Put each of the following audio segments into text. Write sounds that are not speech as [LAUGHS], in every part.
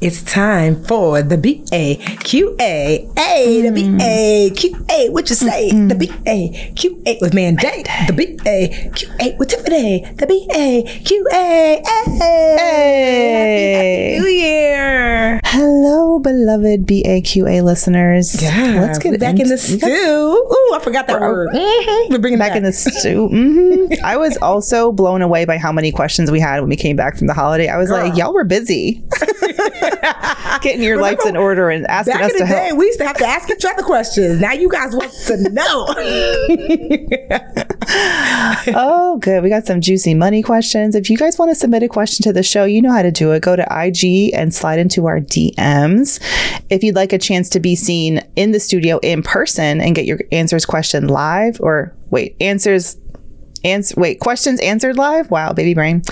It's time for the B A Q A A the B A Q A. What you say? The B A Q A with Mandi. The B A Q A with Tiffany. The B A Q A A. Happy New Year! Hello, beloved BAQA listeners. Yeah, let's get back in the stew. Ooh, I forgot that word. Mhm. We're bringing back in the stew. hmm I was also blown away by how many questions we had when we came back from the holiday. I was like, y'all were busy [LAUGHS] [LAUGHS] getting your life in order and asking Back us in the to day, help. we used to have to ask each other questions. Now you guys want to know. [LAUGHS] Oh, good. We got some juicy money questions. If you guys want to submit a question to the show, you know how to do it. Go to IG and slide into our DMs. If you'd like a chance to be seen in the studio in person and get your answers question live, or wait, answers. Answer, wait, questions answered live? Wow, baby brain.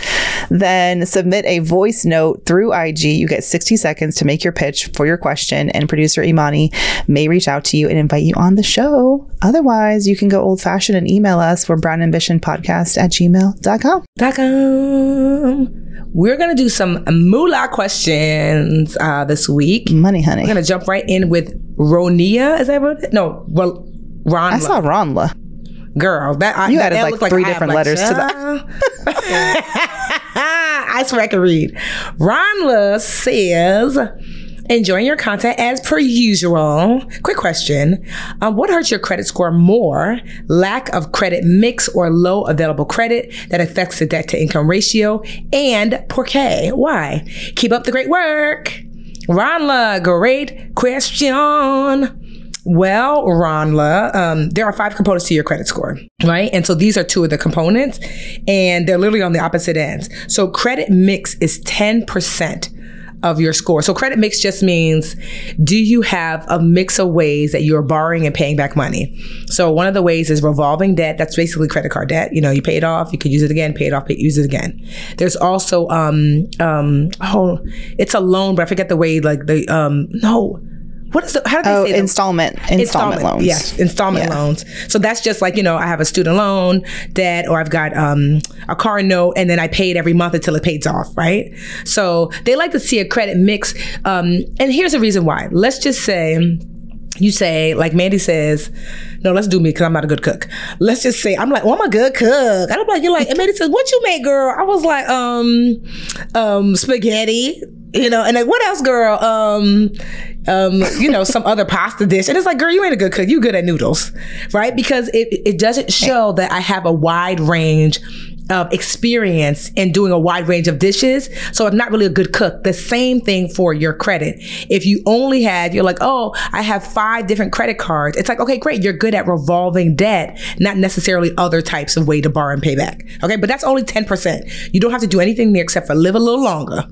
Then submit a voice note through IG. You get 60 seconds to make your pitch for your question, and producer Imani may reach out to you and invite you on the show. Otherwise, you can go old fashioned and email us for brown ambition podcast at gmail.com. Com. We're gonna do some moolah questions uh, this week. Money, honey. We're gonna jump right in with Ronia. Is that what? It? No, well, Ron. I saw Ronla. Girl, that I, You that added, like, three have, different letters to that. [LAUGHS] I swear I can read. Ronla says, enjoying your content as per usual. Quick question. Um, what hurts your credit score more? Lack of credit mix or low available credit that affects the debt to income ratio? And por qué? Why? Keep up the great work. Ronla, great question. Well, Ronla, um, there are five components to your credit score, right? And so these are two of the components, and they're literally on the opposite ends. So credit mix is 10% of your score. So credit mix just means do you have a mix of ways that you're borrowing and paying back money? So one of the ways is revolving debt. That's basically credit card debt. You know, you pay it off, you could use it again, pay it off, pay, use it again. There's also um um oh, it's a loan, but I forget the way like the um no. What is the how do they Oh, say the- installment, installment, loans. Yes, installment Yeah. loans. So that's just like, you know, I have a student loan debt or I've got um, a car note and then I pay it every month until it pays off, right? So they like to see a credit mix. Um, and here's the reason why. Let's just say, you say, like Mandi says, no, let's do me because I'm not a good cook. Let's just say, I'm like, well, I'm a good cook. And I'm like, you're like, and Mandi says, what you make, girl? I was like, um, um, spaghetti, you know, and like, what else, girl? Um, um, you know, some other pasta dish. And it's like, girl, you ain't a good cook. You good at noodles, right? Because it, it doesn't show that I have a wide range of experience in doing a wide range of dishes. So I'm not really a good cook. The same thing for your credit. If you only had, you're like, oh, I have five different credit cards. It's like, okay, great. You're good at revolving debt, not necessarily other types of way to borrow and pay back. Okay. But that's only 10%. You don't have to do anything there except for live a little longer,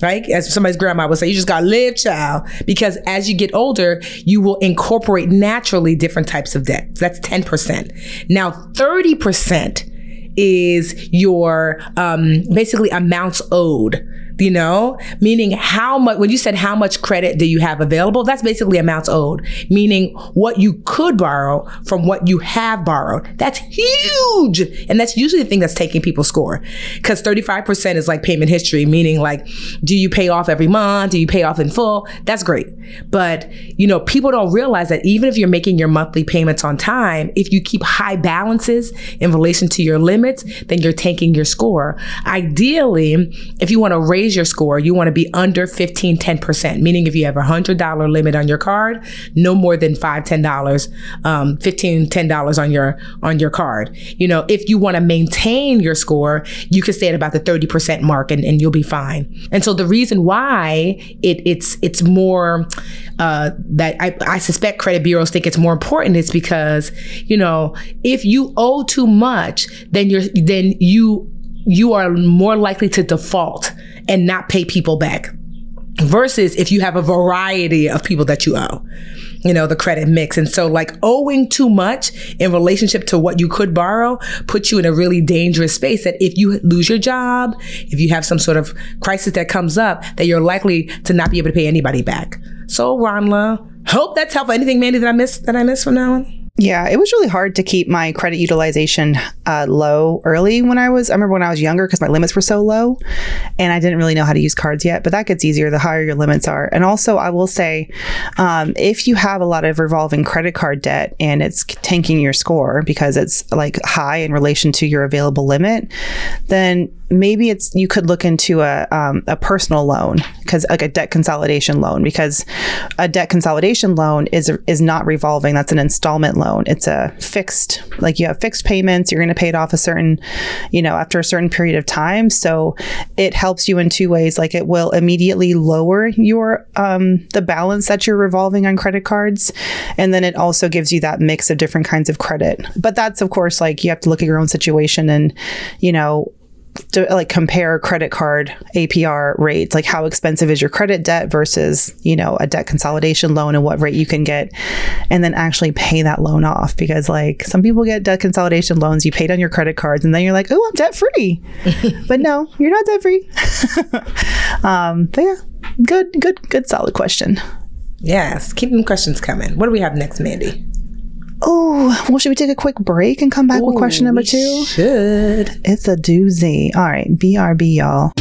right? As somebody's grandma would say, you just got to live, child, because as you get older, you will incorporate naturally different types of debt. So that's 10%. Now, 30% is your um, basically amounts owed. You know, meaning how much, when you said how much credit do you have available, that's basically amounts owed, meaning what you could borrow from what you have borrowed. That's huge. And that's usually the thing that's taking people's score. Because 35% is like payment history, meaning like, do you pay off every month? Do you pay off in full? That's great. But, you know, people don't realize that even if you're making your monthly payments on time, if you keep high balances in relation to your limits, then you're tanking your score. Ideally, if you want to raise raise your score, you want to be under 15, 10%, meaning if you have a $100 limit on your card, no more than five, $10, um, 15, $10 on your, on your card. You know, if you want to maintain your score, you can stay at about the 30% mark and, and you'll be fine. And so the reason why it, it's, it's more, uh, that I, I suspect credit bureaus think it's more important is because, you know, if you owe too much, then you're, then you you are more likely to default and not pay people back versus if you have a variety of people that you owe you know the credit mix. And so like owing too much in relationship to what you could borrow puts you in a really dangerous space that if you lose your job if you have some sort of crisis that comes up that you're likely to not be able to pay anybody back. So Ronla hope that's helpful. Anything Mandi that i missed that i missed from now on yeah, it was really hard to keep my credit utilization uh, low early when I was. I remember when I was younger because my limits were so low, and I didn't really know how to use cards yet. But that gets easier the higher your limits are. And also, I will say, um, if you have a lot of revolving credit card debt and it's tanking your score because it's like high in relation to your available limit, then maybe it's you could look into a um, a personal loan because like a debt consolidation loan because a debt consolidation loan is is not revolving. That's an installment loan. It's a fixed like you have fixed payments. You're going to pay it off a certain, you know, after a certain period of time. So it helps you in two ways. Like it will immediately lower your um, the balance that you're revolving on credit cards, and then it also gives you that mix of different kinds of credit. But that's of course like you have to look at your own situation and you know to like compare credit card APR rates, like how expensive is your credit debt versus, you know, a debt consolidation loan and what rate you can get, and then actually pay that loan off. Because like some people get debt consolidation loans, you paid on your credit cards, and then you're like, oh, I'm debt free. [LAUGHS] but no, you're not debt free. [LAUGHS] um, but yeah, good, good, good, solid question. Yes, keep them questions coming. What do we have next, Mandi? Oh, well, should we take a quick break and come back Ooh, with question number two? Should. It's a doozy. All right, BRB, y'all.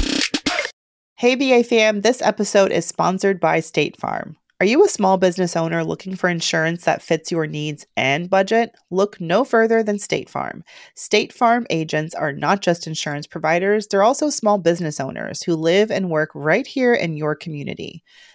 Hey, BA fam, this episode is sponsored by State Farm. Are you a small business owner looking for insurance that fits your needs and budget? Look no further than State Farm. State Farm agents are not just insurance providers, they're also small business owners who live and work right here in your community.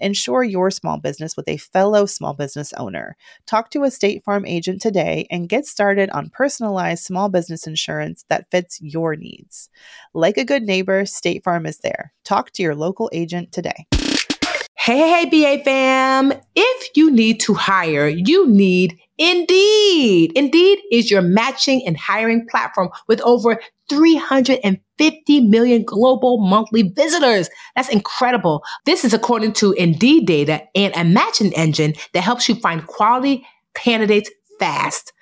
Ensure your small business with a fellow small business owner. Talk to a State Farm agent today and get started on personalized small business insurance that fits your needs. Like a good neighbor, State Farm is there. Talk to your local agent today. Hey, hey, BA fam. If you need to hire, you need Indeed. Indeed is your matching and hiring platform with over 350 million global monthly visitors. That's incredible. This is according to Indeed data and a matching engine that helps you find quality candidates fast.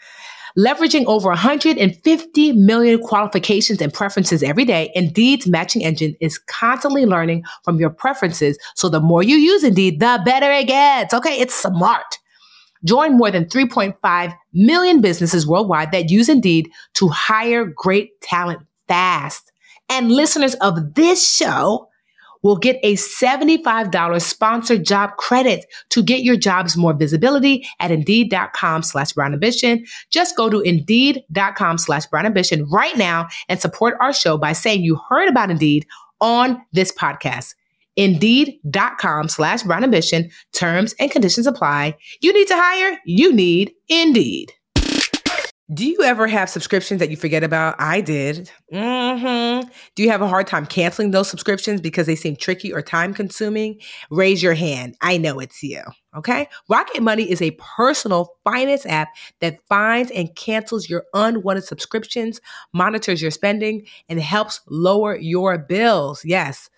Leveraging over 150 million qualifications and preferences every day, Indeed's matching engine is constantly learning from your preferences. So the more you use Indeed, the better it gets. Okay, it's smart. Join more than 3.5 million businesses worldwide that use Indeed to hire great talent fast. And listeners of this show will get a $75 sponsored job credit to get your jobs more visibility at indeed.com slash brown ambition. Just go to indeed.com slash brown ambition right now and support our show by saying you heard about Indeed on this podcast. Indeed.com slash brown ambition. Terms and conditions apply. You need to hire? You need Indeed. Do you ever have subscriptions that you forget about? I did. Mm-hmm. Do you have a hard time canceling those subscriptions because they seem tricky or time consuming? Raise your hand. I know it's you. Okay. Rocket Money is a personal finance app that finds and cancels your unwanted subscriptions, monitors your spending, and helps lower your bills. Yes.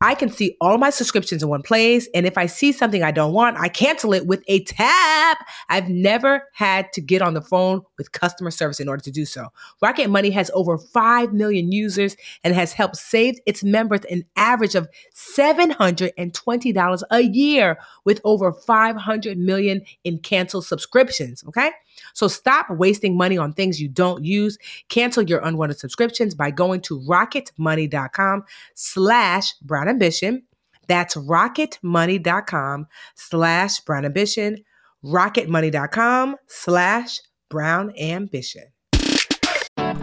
I can see all my subscriptions in one place. And if I see something I don't want, I cancel it with a tap. I've never had to get on the phone with customer service in order to do so. Rocket Money has over 5 million users and has helped save its members an average of $720 a year with over 500 million in canceled subscriptions. Okay. So stop wasting money on things you don't use. Cancel your unwanted subscriptions by going to rocketmoney.com slash brown ambition. That's rocketmoney.com slash brown ambition. Rocketmoney.com slash brown ambition.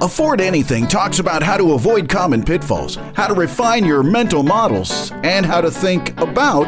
Afford Anything talks about how to avoid common pitfalls, how to refine your mental models, and how to think about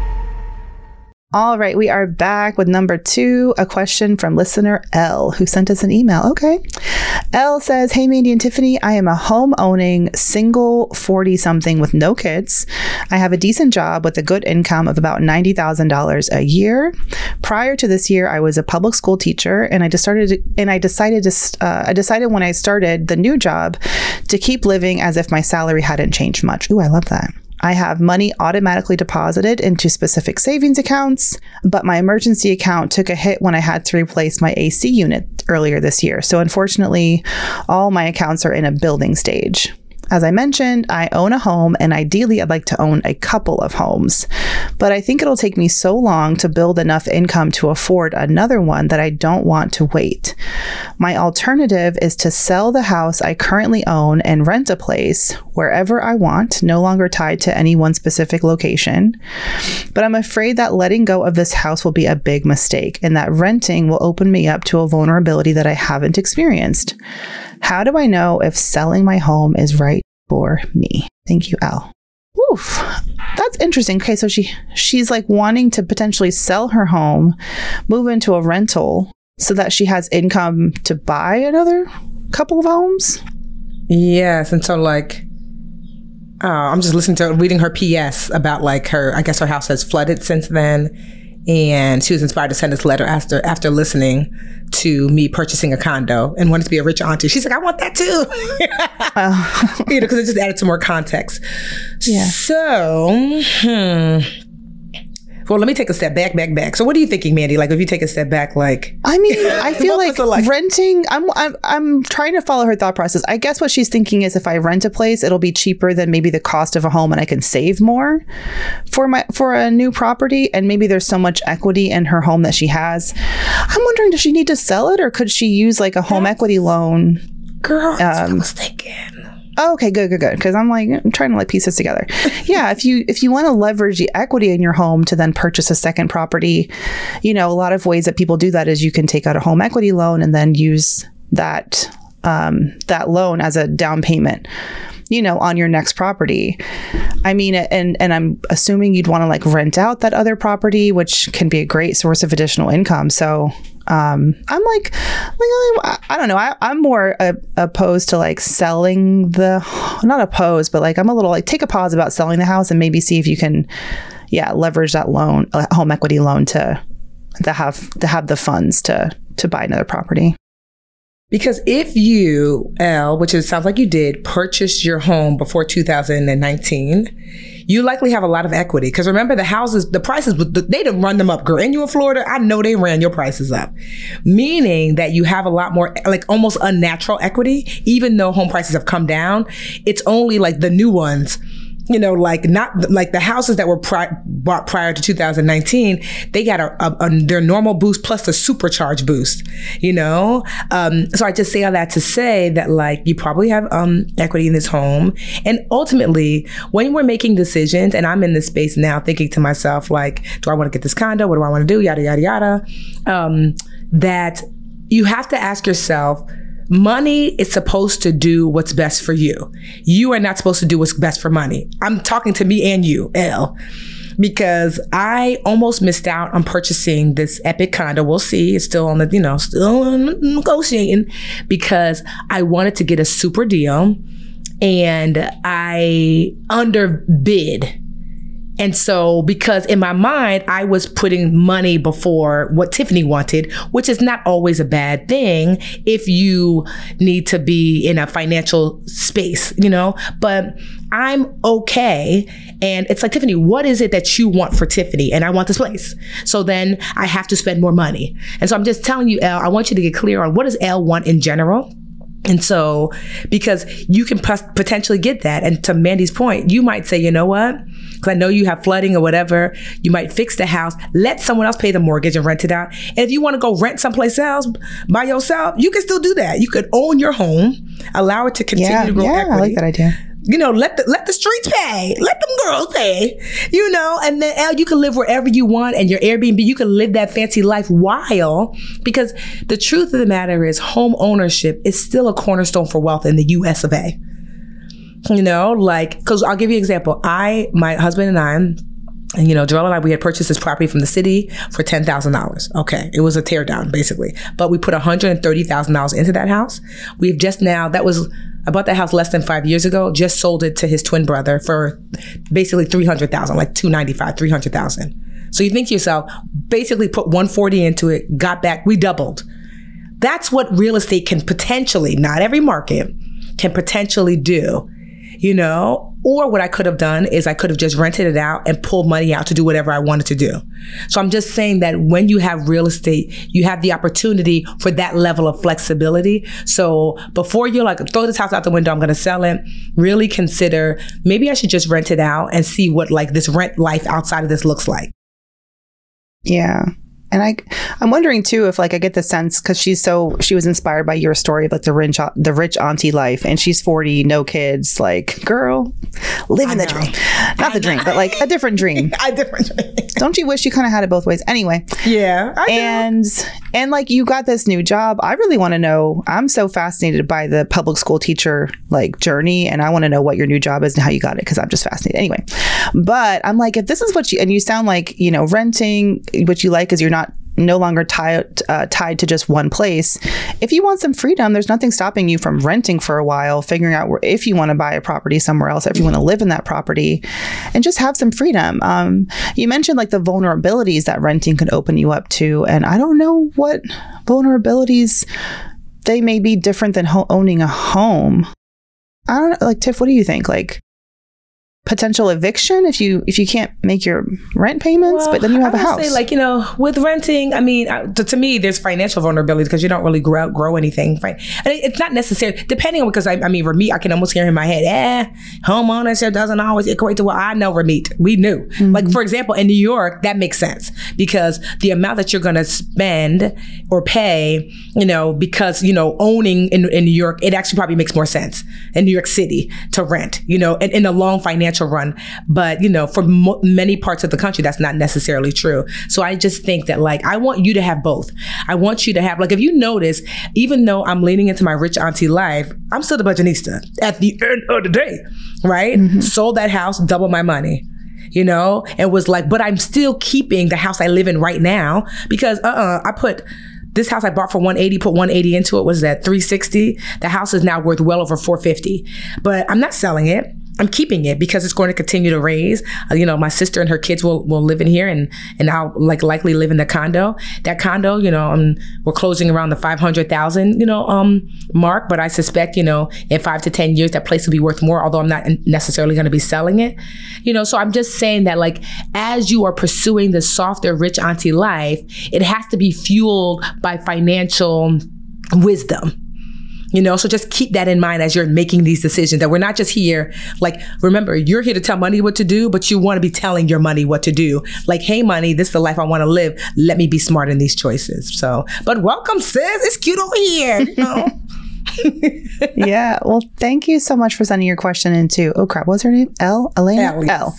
All right, we are back with number two, a question from listener L, who sent us an email. Okay. L says, Hey, Mandi and Tiffany, I am a home owning single 40 something with no kids. I have a decent job with a good income of about $90,000 a year. Prior to this year, I was a public school teacher and I just started, and I decided to, uh, I decided when I started the new job to keep living as if my salary hadn't changed much. Ooh, I love that. I have money automatically deposited into specific savings accounts, but my emergency account took a hit when I had to replace my AC unit earlier this year. So, unfortunately, all my accounts are in a building stage. As I mentioned, I own a home and ideally I'd like to own a couple of homes. But I think it'll take me so long to build enough income to afford another one that I don't want to wait. My alternative is to sell the house I currently own and rent a place wherever I want, no longer tied to any one specific location. But I'm afraid that letting go of this house will be a big mistake and that renting will open me up to a vulnerability that I haven't experienced. How do I know if selling my home is right for me? Thank you, Al. Oof. That's interesting. Okay, so she she's like wanting to potentially sell her home, move into a rental so that she has income to buy another couple of homes. Yes, and so like uh, I'm just listening to reading her PS about like her I guess her house has flooded since then and she was inspired to send this letter after after listening to me purchasing a condo and wanted to be a rich auntie. She's like, I want that too. Oh. [LAUGHS] you know, because it just added some more context. Yeah. So, hmm. Well, let me take a step back, back, back. So, what are you thinking, Mandi? Like, if you take a step back, like, I mean, [LAUGHS] I feel like, like- renting. I'm, I'm I'm trying to follow her thought process. I guess what she's thinking is if I rent a place, it'll be cheaper than maybe the cost of a home, and I can save more for my for a new property. And maybe there's so much equity in her home that she has. I'm wondering, does she need to sell it, or could she use like a home equity loan? girl, that's what I Um, was thinking. Oh, okay, good, good, good. Because I'm like I'm trying to like piece this together. yeah, if you if you want to leverage the equity in your home to then purchase a second property, you know, a lot of ways that people do that is you can take out a home equity loan and then use that um, that loan as a down payment. You know, on your next property. I mean, and and I'm assuming you'd want to like rent out that other property, which can be a great source of additional income. So um, I'm like, like I, don't know. I, I'm more uh, opposed to like selling the, not opposed, but like I'm a little like take a pause about selling the house and maybe see if you can, yeah, leverage that loan, a home equity loan to to have to have the funds to to buy another property. Because if you, L, which it sounds like you did, purchased your home before 2019, you likely have a lot of equity. Because remember, the houses, the prices, they didn't run them up, girl. And you in Florida, I know they ran your prices up. Meaning that you have a lot more, like almost unnatural equity, even though home prices have come down. It's only like the new ones you know, like not like the houses that were pri- bought prior to 2019, they got a, a, a their normal boost plus a supercharged boost, you know? Um, so I just say all that to say that like you probably have um, equity in this home. And ultimately, when we're making decisions, and I'm in this space now thinking to myself, like, do I want to get this condo? What do I want to do? Yada, yada, yada. Um, that you have to ask yourself, money is supposed to do what's best for you. You are not supposed to do what's best for money. I'm talking to me and you, L. Because I almost missed out on purchasing this epic condo. We'll see. It's still on the, you know, still negotiating because I wanted to get a super deal and I underbid And so, because in my mind, I was putting money before what Tiffany wanted, which is not always a bad thing if you need to be in a financial space, you know? But I'm okay. And it's like, Tiffany, what is it that you want for Tiffany? And I want this place. So then I have to spend more money. And so I'm just telling you, Elle, I want you to get clear on what does Elle want in general? And so, because you can potentially get that. And to Mandi's point, you might say, you know what? Because I know you have flooding or whatever. You might fix the house, let someone else pay the mortgage and rent it out. And if you want to go rent someplace else by yourself, you can still do that. You could own your home, allow it to continue yeah, to grow yeah, equity. I like that idea you know, let the let the streets pay, let them girls pay, you know, and then Al, you can live wherever you want, and your Airbnb, you can live that fancy life while because the truth of the matter is, home ownership is still a cornerstone for wealth in the U.S. of A. You know, like because I'll give you an example. I, my husband and I. And you know, Joel and I, we had purchased this property from the city for ten thousand dollars. Okay, it was a tear down basically, but we put one hundred and thirty thousand dollars into that house. We've just now that was I bought that house less than five years ago. Just sold it to his twin brother for basically three hundred thousand, like two ninety five, three hundred thousand. So you think to yourself, basically put one forty into it, got back, we doubled. That's what real estate can potentially, not every market, can potentially do. You know, or what I could have done is I could have just rented it out and pulled money out to do whatever I wanted to do. So I'm just saying that when you have real estate, you have the opportunity for that level of flexibility. So before you're like, throw this house out the window, I'm going to sell it, really consider maybe I should just rent it out and see what like this rent life outside of this looks like. Yeah. And I, I'm wondering too if like I get the sense because she's so she was inspired by your story of like the rich the rich auntie life, and she's 40, no kids. Like, girl, living the dream, not the dream, but like a different dream. [LAUGHS] a different dream. Don't you wish you kind of had it both ways? Anyway, yeah, and and like you got this new job. I really want to know. I'm so fascinated by the public school teacher like journey, and I want to know what your new job is and how you got it because I'm just fascinated. Anyway, but I'm like, if this is what you and you sound like you know renting, what you like is you're not no longer tied uh, tied to just one place. If you want some freedom, there's nothing stopping you from renting for a while, figuring out where, if you want to buy a property somewhere else, if you want to live in that property, and just have some freedom. Um, you mentioned like the vulnerabilities that renting can open you up to, and I don't know what vulnerabilities they may be different than ho- owning a home. I don't know, like Tiff. What do you think? Like, potential eviction if you if you can't make your rent payments well, but then you have I a house. say like you know with renting i mean to, to me there's financial vulnerability because you don't really grow grow anything right and it's not necessary depending on because I, I, mean Ramit I can almost hear in my head eh home ownership doesn't always equate to what I know Ramit. We knew. Mm-hmm. like for example in New York that makes sense because the amount that you're going to spend or pay you know because you know owning in, in New York it actually probably makes more sense in New York City to rent you know in, in a long financial financial run. But, you know, for mo- many parts of the country, that's not necessarily true. So I just think that, like, I want you to have both. I want you to have, like, if you notice, even though I'm leaning into my rich auntie life, I'm still the budgetista at the end of the day, right? Mm-hmm. Sold that house, double my money you know, and was like, but I'm still keeping the house I live in right now because uh uh-uh, I put this house I bought for 180, put 180 into it was at 360. The house is now worth well over 450. But I'm not selling it. I'm keeping it because it's going to continue to raise. Uh, you know, my sister and her kids will, will live in here and, and I'll like likely live in the condo. That condo, you know, um, we're closing around the 500,000, you know, um, mark, but I suspect, you know, in five to 10 years, that place will be worth more, although I'm not necessarily going to be selling it. You know, so I'm just saying that like, as you are pursuing the softer, rich auntie life, it has to be fueled by financial wisdom you know, so just keep that in mind as you're making these decisions that we're not just here, like, remember, you're here to tell money what to do, but you want to be telling your money what to do. Like, hey, money, this is the life I want to live. Let me be smart in these choices. So, but welcome, sis. It's cute over here. You know? [LAUGHS] [LAUGHS] yeah. Well, thank you so much for sending your question in too. Oh crap, what's her name? L. Elena. L.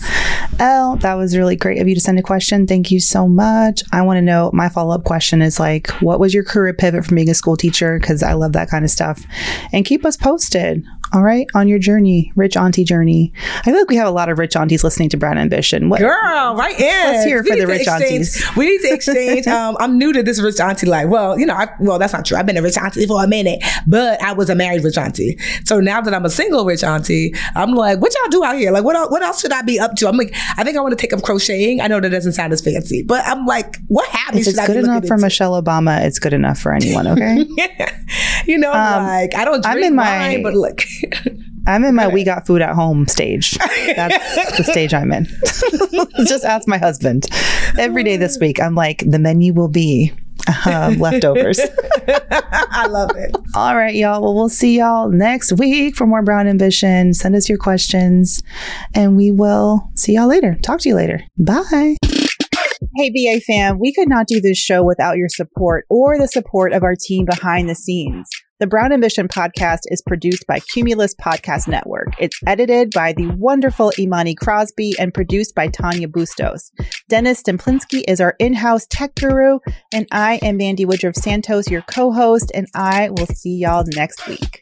L. That was really great of you to send a question. Thank you so much. I want to know. My follow up question is like, what was your career pivot from being a school teacher? Because I love that kind of stuff. And keep us posted All right, on your journey, rich auntie journey. I feel like we have a lot of rich aunties listening to Brown Ambition. What, Girl, right in. Let's hear We for the rich exchange- aunties. We need to exchange. [LAUGHS] um, I'm new to this rich auntie life. Well, you know, I, well, that's not true. I've been a rich auntie for a minute, but I was a married rich auntie. So now that I'm a single rich auntie, I'm like, what y'all do out here? Like, what what else should I be up to? I'm like, I think I want to take up crocheting. I know that doesn't sound as fancy, but I'm like, what should it's I good enough for into? Michelle Obama, it's good enough for anyone, okay? [LAUGHS] you know, Um, like I don't I'm in wine, my- but look, I'm in my we got food at home stage. That's the [LAUGHS] stage I'm in. [LAUGHS] Just ask my husband. Every day this week, I'm like, the menu will be um, [LAUGHS] leftovers. I love it. All right, y'all. Well, we'll see y'all next week for more Brown Ambition. Send us your questions, and we will see y'all later. Talk to you later. Bye. Hey, BA fam, we could not do this show without your support or the support of our team behind the scenes. The Brown Ambition podcast is produced by Cumulus Podcast Network. It's edited by the wonderful Imani Crosby and produced by Tanya Bustos. Dennis Stemplinsky is our in-house tech guru, and I am Mandi Woodruff Santos, your co-host, and I will see y'all next week.